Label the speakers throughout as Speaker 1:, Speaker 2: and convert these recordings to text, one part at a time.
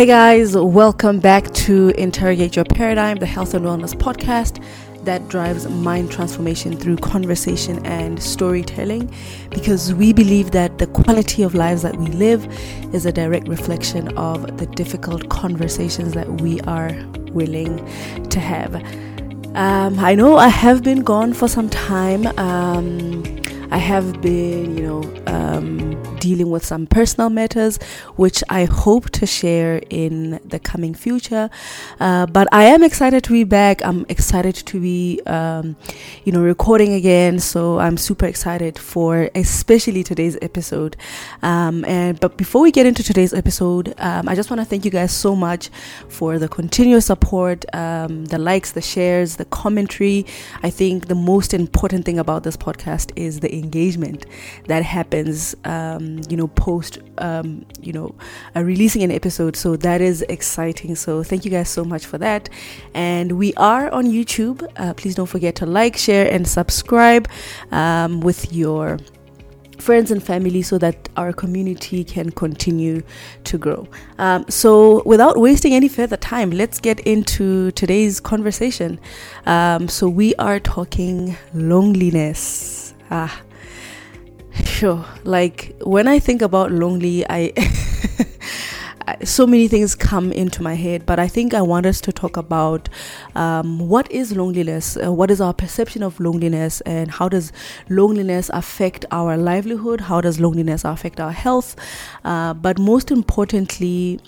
Speaker 1: Hey guys, welcome back to Interrogate Your Paradigm, the health and wellness podcast that drives mind transformation through conversation and storytelling because we believe that the quality of lives that we live is a direct reflection of the difficult conversations that we are willing to have. Um, I know I have been gone for some time. Um, I have been, you know, um, dealing with some personal matters, which I hope to share in the coming future. Uh, but I am excited to be back. I'm excited to be, um, you know, recording again. So I'm super excited for especially today's episode. Um, and but before we get into today's episode, um, I just want to thank you guys so much for the continuous support, um, the likes, the shares, the commentary. I think the most important thing about this podcast is the engagement that happens, um, you know, post, um, you know, uh, releasing an episode. So that is exciting. So thank you guys so much for that. And we are on YouTube. Uh, please don't forget to like, share, and subscribe um, with your friends and family so that our community can continue to grow. Um, so, without wasting any further time, let's get into today's conversation. Um, so, we are talking loneliness. Ah, sure. Like when I think about lonely, I. so many things come into my head, but I think I want us to talk about um, what is loneliness, uh, what is our perception of loneliness, and how does loneliness affect our livelihood, how does loneliness affect our health, uh, but most importantly,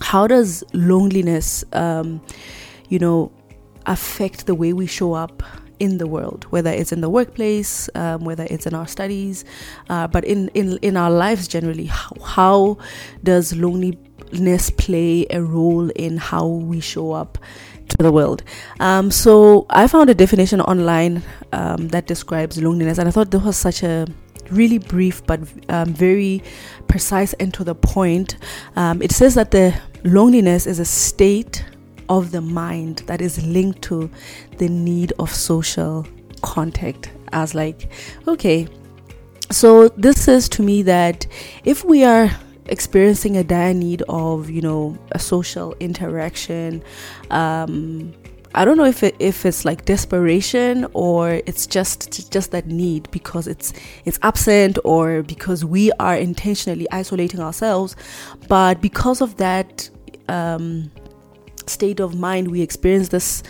Speaker 1: how does loneliness, um, you know, affect the way we show up in the world, whether it's in the workplace, um, whether it's in our studies, uh, but in, in, in our lives generally. How, how does loneliness play a role in how we show up to the world? Um, so I found a definition online um, that describes loneliness, and I thought this was such a really brief but um, very precise and to the point. Um, it says that the loneliness is a state of the mind that is linked to the need of social contact. as like, okay, so this says to me that if we are experiencing a dire need of, you know, a social interaction, um, I don't know if it, if it's like desperation or it's just just that need because it's it's absent or because we are intentionally isolating ourselves, but because of that um, state of mind we experience this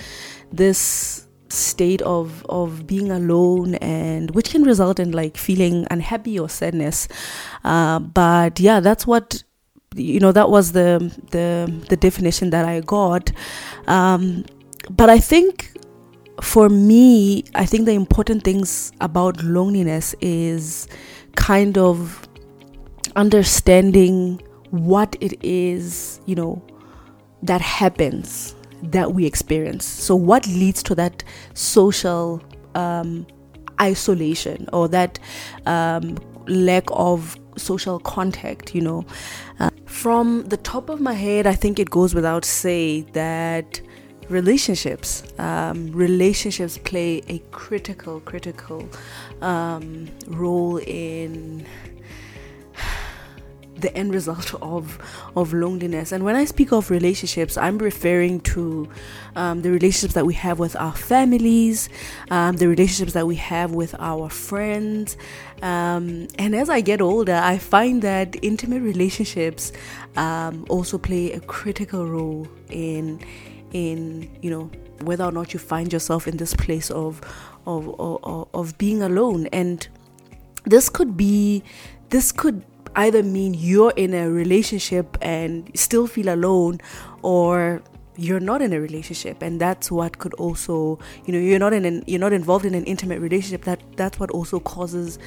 Speaker 1: this state of of being alone and which can result in like feeling unhappy or sadness. Uh, but yeah that's what you know that was the the the definition that i got. Um, but i think for me i think the important things about loneliness is kind of understanding what it is you know that happens that we experience. So, what leads to that social um, isolation or that um, lack of social contact, you know? Uh, from the top of my head, I think it goes without say that relationships um, relationships play a critical critical um, role in the end result of of loneliness. And when I speak of relationships, I'm referring to um, the relationships that we have with our families, um, the relationships that we have with our friends. Um, and as I get older, I find that intimate relationships um, also play a critical role in in you know whether or not you find yourself in this place of of, of, of being alone and this could be this could either mean you're in a relationship and still feel alone or you're not in a relationship and that's what could also you know you're not in an you're not involved in an intimate relationship that that's what also causes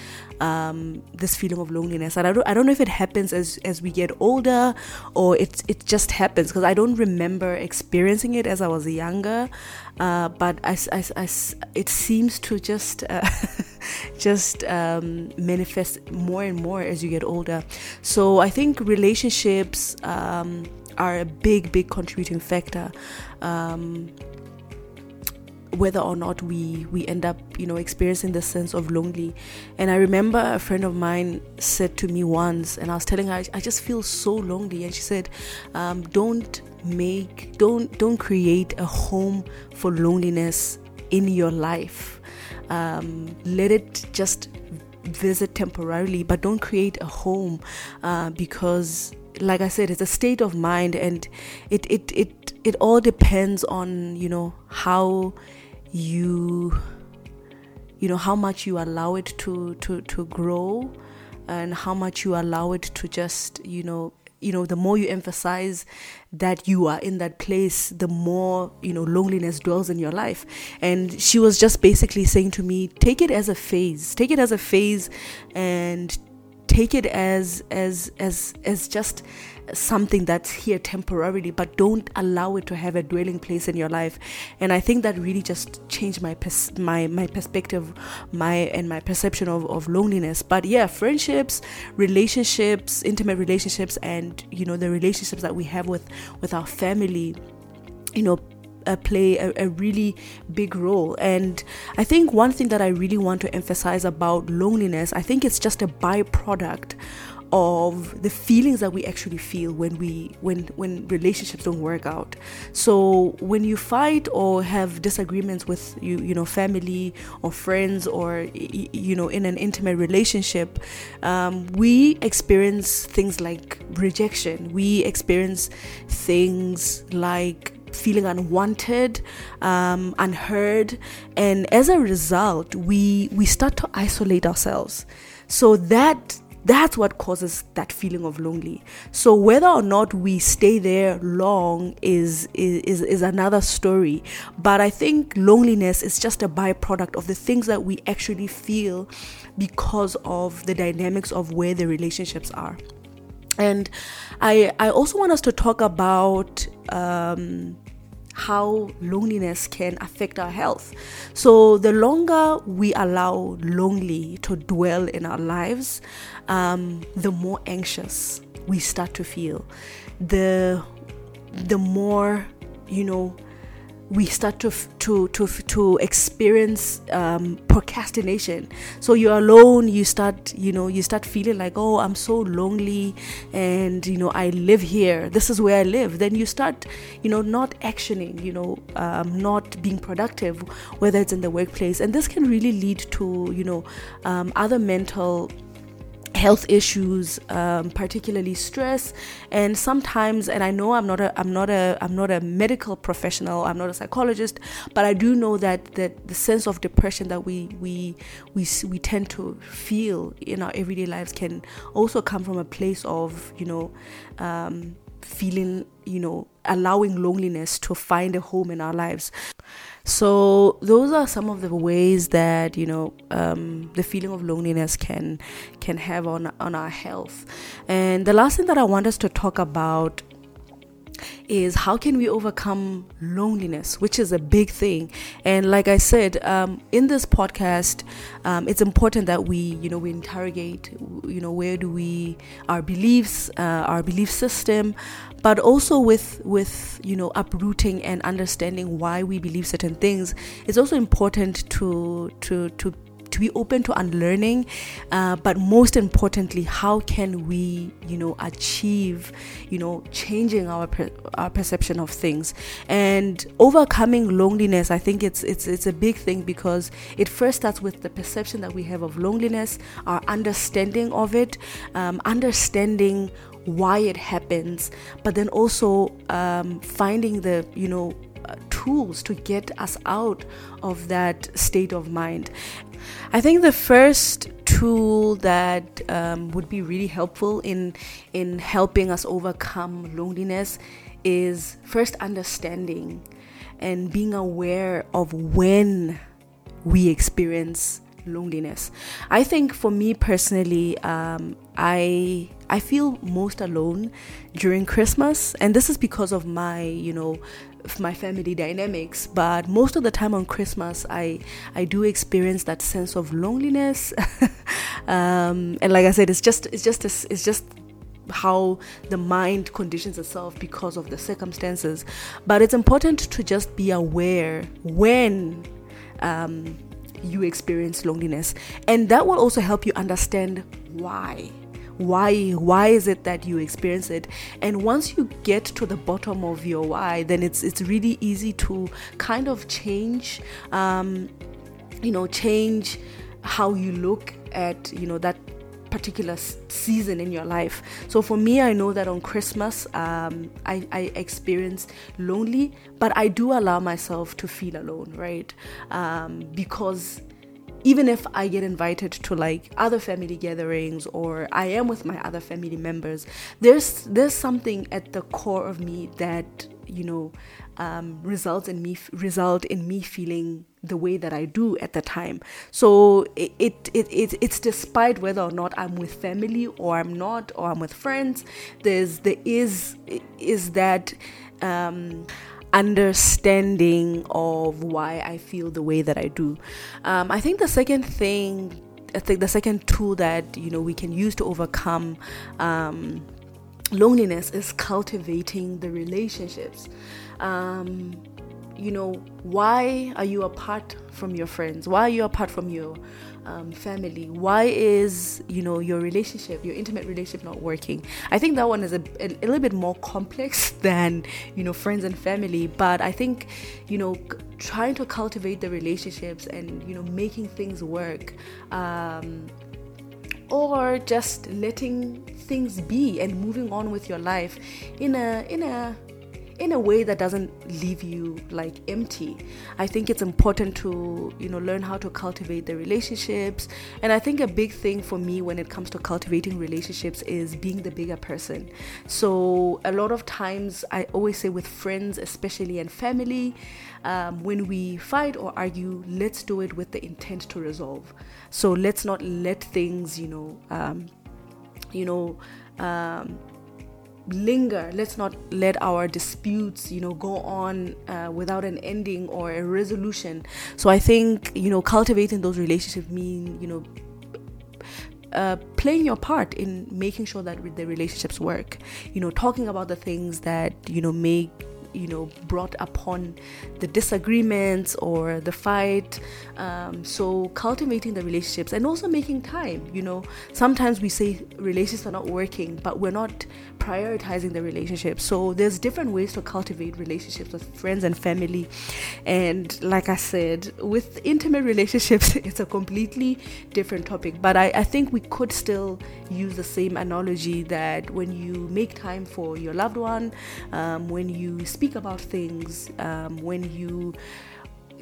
Speaker 1: um, this feeling of loneliness. And I don't, I don't know if it happens as as we get older or it it just happens because I don't remember experiencing it as I was younger. Uh, but I, I, I, it seems to just uh, just um, manifest more and more as you get older. So I think relationships um, are a big, big contributing factor. Um, whether or not we we end up you know experiencing the sense of lonely and i remember a friend of mine said to me once and i was telling her i just feel so lonely and she said um, don't make don't don't create a home for loneliness in your life um, let it just visit temporarily but don't create a home uh, because like i said it's a state of mind and it it it it all depends on you know how you you know how much you allow it to to to grow and how much you allow it to just you know you know the more you emphasize that you are in that place the more you know loneliness dwells in your life. And she was just basically saying to me take it as a phase take it as a phase and take it as as as as just something that's here temporarily, but don't allow it to have a dwelling place in your life. And I think that really just changed my pers- my my perspective, my and my perception of, of loneliness. But yeah, friendships, relationships, intimate relationships, and you know the relationships that we have with with our family, you know uh, play a, a, really big role. And I think one thing that I really want to emphasize about loneliness, I think it's just a byproduct of the feelings that we actually feel when we when when relationships don't work out so when you fight or have disagreements with you you know family or friends or you know in an intimate relationship um, we experience things like rejection we experience things like feeling unwanted, um, unheard, and as a result, we we start to isolate ourselves. So that that's what causes that feeling of lonely. So whether or not we stay there long is is is another story. But i think loneliness is just a byproduct of the things that we actually feel because of the dynamics of where the relationships are. And i i also want us to talk about um how loneliness can affect our health. So, the longer we allow lonely to dwell in our lives, um, the more anxious we start to feel. The the more you know we start to to to to experience um, procrastination. So you're alone. You start you know you start feeling like oh I'm so lonely, and you know I live here. This is where I live. Then you start you know not actioning. You know um, not being productive, whether it's in the workplace, and this can really lead to you know um, other mental health issues um, particularly stress. And sometimes and i know i'm not a i'm not a i'm not a medical professional i'm not a psychologist but i do know that that the sense of depression that we we we we tend to feel in our everyday lives can also come from a place of you know um, feeling you know allowing loneliness to find a home in our lives so those are some of the ways that you know um, the feeling of loneliness can can have on on our health. And the last thing that I want us to talk about is how can we overcome loneliness, which is a big thing. And like I said, um, in this podcast, um, it's important that we, you know, we interrogate, you know, where do we, our beliefs, uh, our belief system, but also with with you know uprooting and understanding why we believe certain things. It's also important to to to to be open to unlearning uh, but most importantly how can we you know achieve you know changing our per- our perception of things? And overcoming loneliness i think it's it's it's a big thing because it first starts with the perception that we have of loneliness our understanding of it um, understanding why it happens but then also um, finding the you know uh, tools to get us out of that state of mind I think the first tool that um, would be really helpful in in helping us overcome loneliness is first understanding and being aware of when we experience loneliness. I think for me personally, um, I I feel most alone during Christmas, and this is because of my you know my family dynamics but most of the time on christmas i i do experience that sense of loneliness. Um, and like i said it's just it's just a, it's just how the mind conditions itself because of the circumstances. But it's important to just be aware when um, you experience loneliness, and that will also help you understand why why why is it that you experience it and once you get to the bottom of your why then it's it's really easy to kind of change um, you know change how you look at you know that particular season in your life. So for me, I know that on Christmas, um, I, I experience lonely, but I do allow myself to feel alone, right? Um, because even if I get invited to like other family gatherings or I am with my other family members, there's there's something at the core of me that you know um, results in me result in me feeling the way that I do at the time. So it, it, it, it, it's despite whether or not I'm with family or I'm not or I'm with friends. There's there is is that um, understanding of why I feel the way that I do. Um, I think the second thing. I think the second tool that you know we can use to overcome um, loneliness is cultivating the relationships. Um, you know, why are you apart from your friends? Why are you apart from your um, family? Why is, you know, your relationship, your intimate relationship not working? I think that one is a, a, a little bit more complex than, you know, friends and family. But I think, you know, trying to cultivate the relationships and, you know, making things work. Um, or just letting things be and moving on with your life in a in a in a way that doesn't leave you like empty. I think it's important to, you know, learn how to cultivate the relationships. And I think a big thing for me when it comes to cultivating relationships is being the bigger person. So a lot of times I always say with friends, especially and family, um, when we fight or argue, let's do it with the intent to resolve. So let's not let things, you know, um, you know, um, linger. Let's not let our disputes you know go on uh, without an ending or a resolution. So i think you know cultivating those relationships mean you know uh, playing your part in making sure that the relationships work. You know talking about the things that you know make you know brought upon the disagreements or the fight. Um, so cultivating the relationships and also making time you know. Sometimes we say relationships are not working but we're not prioritizing the relationship. So there's different ways to cultivate relationships with friends and family. And like i said with intimate relationships it's a completely different topic. But I, I think we could still use the same analogy that when you make time for your loved one um, when you speak about things, um, when you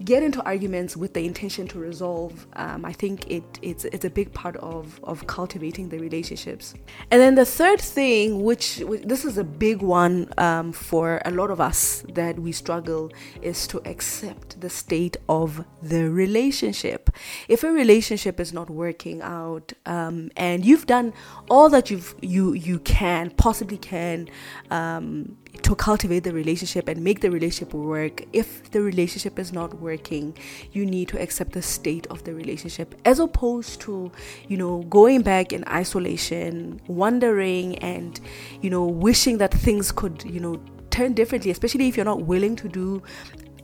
Speaker 1: get into arguments with the intention to resolve, um, I think it, it's, it's a big part of, of cultivating the relationships. And then the third thing, which, which this is a big one um, for a lot of us that we struggle, is to accept the state of the relationship. If a relationship is not working out, um, and you've done all that you've you you can possibly can um, to cultivate the relationship and make the relationship work. If the relationship is not working, you need to accept the state of the relationship as opposed to, you know, going back in isolation, wondering and, you know, wishing that things could, you know, turn differently, especially if you're not willing to do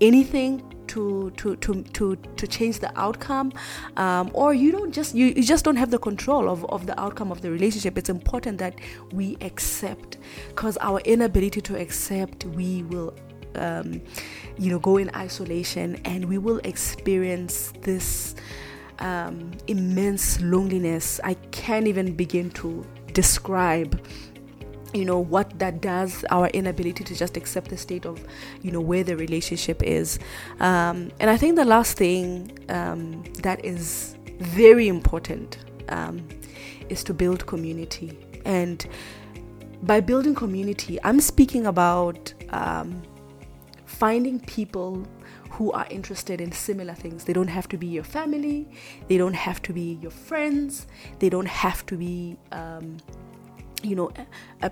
Speaker 1: anything to to to to to change the outcome um, or you don't just you, you just don't have the control of, of the outcome of the relationship. It's important that we accept because our inability to accept we will um, you know go in isolation and we will experience this um, immense loneliness. I can't even begin to describe you know what that does our inability to just accept the state of you know where the relationship is. Um, and i think the last thing um, that is very important um, is to build community. And by building community i'm speaking about um, finding people who are interested in similar things. They don't have to be your family, they don't have to be your friends, they don't have to be, um, you know, a,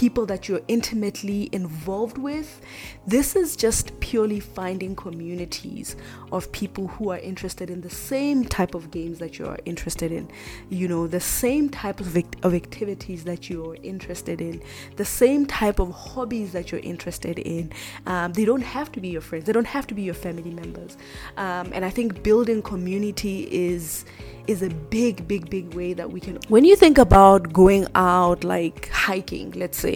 Speaker 1: people that you're intimately involved with. This is just purely finding communities of people who are interested in the same type of games that you are interested in, you know, the same type of, of activities that you're interested in, the same type of hobbies that you're interested in. Um, they don't have to be your friends, they don't have to be your family members. Um, and I think building community is is a big, big, big way that we can. When you think about going out, like hiking, let's say,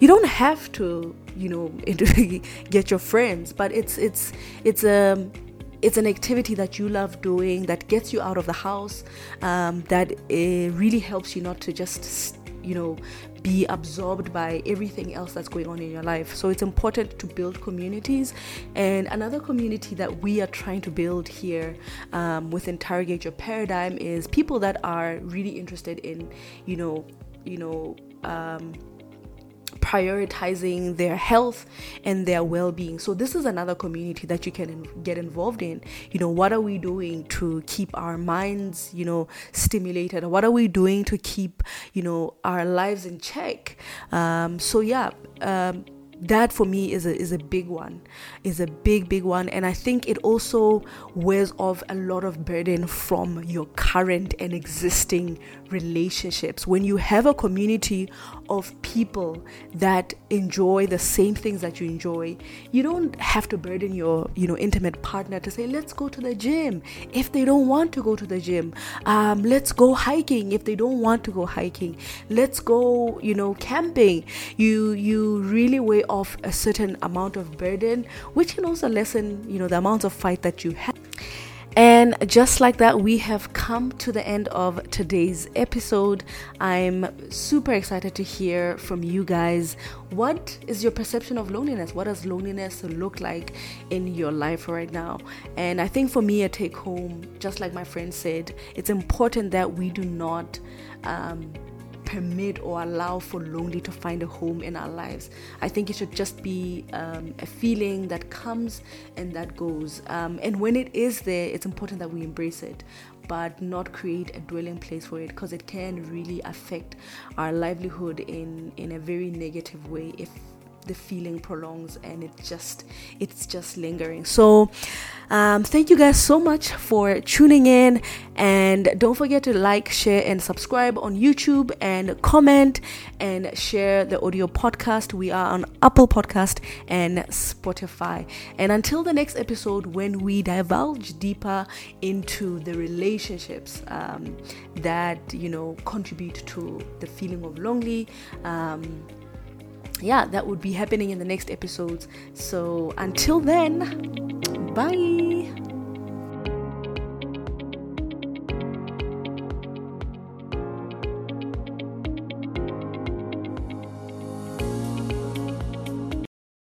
Speaker 1: you don't have to, you know, get your friends, but it's it's it's a um, it's an activity that you love doing that gets you out of the house um, that really helps you not to just you know be absorbed by everything else that's going on in your life. So it's important to build communities. And another community that we are trying to build here um, with Interrogate Your Paradigm is people that are really interested in, you know, you know, um, prioritizing their health and their well-being. So this is another community that you can get involved in. You know what are we doing to keep our minds you know stimulated? What are we doing to keep you know our lives in check? Um, so yeah um, that for me is a is a big one is a big big one. And i think it also wears off a lot of burden from your current and existing relationships when you have a community of people that enjoy the same things that you enjoy you don't have to burden your you know intimate partner to say let's go to the gym. If they don't want to go to the gym um, let's go hiking. If they don't want to go hiking let's go you know camping. You you really weigh off a certain amount of burden which can also lessen you know the amount of fight that you have and just like that, we have come to the end of today's episode. I'm super excited to hear from you guys. What is your perception of loneliness? What does loneliness look like in your life right now? And I think for me, a take home, just like my friend said, it's important that we do not. Um, permit or allow for lonely to find a home in our lives. I think it should just be um, a feeling that comes and that goes. Um, and when it is there, it's important that we embrace it, but not create a dwelling place for it because it can really affect our livelihood in in a very negative way if the feeling prolongs and it just it's just lingering. So um, thank you guys so much for tuning in and don't forget to like share and subscribe on youtube and comment and share the audio podcast. We are on apple podcast and spotify. And until the next episode when we divulge deeper into the relationships um, that you know contribute to the feeling of lonely um, yeah, that would be happening in the next episodes. So until then, bye.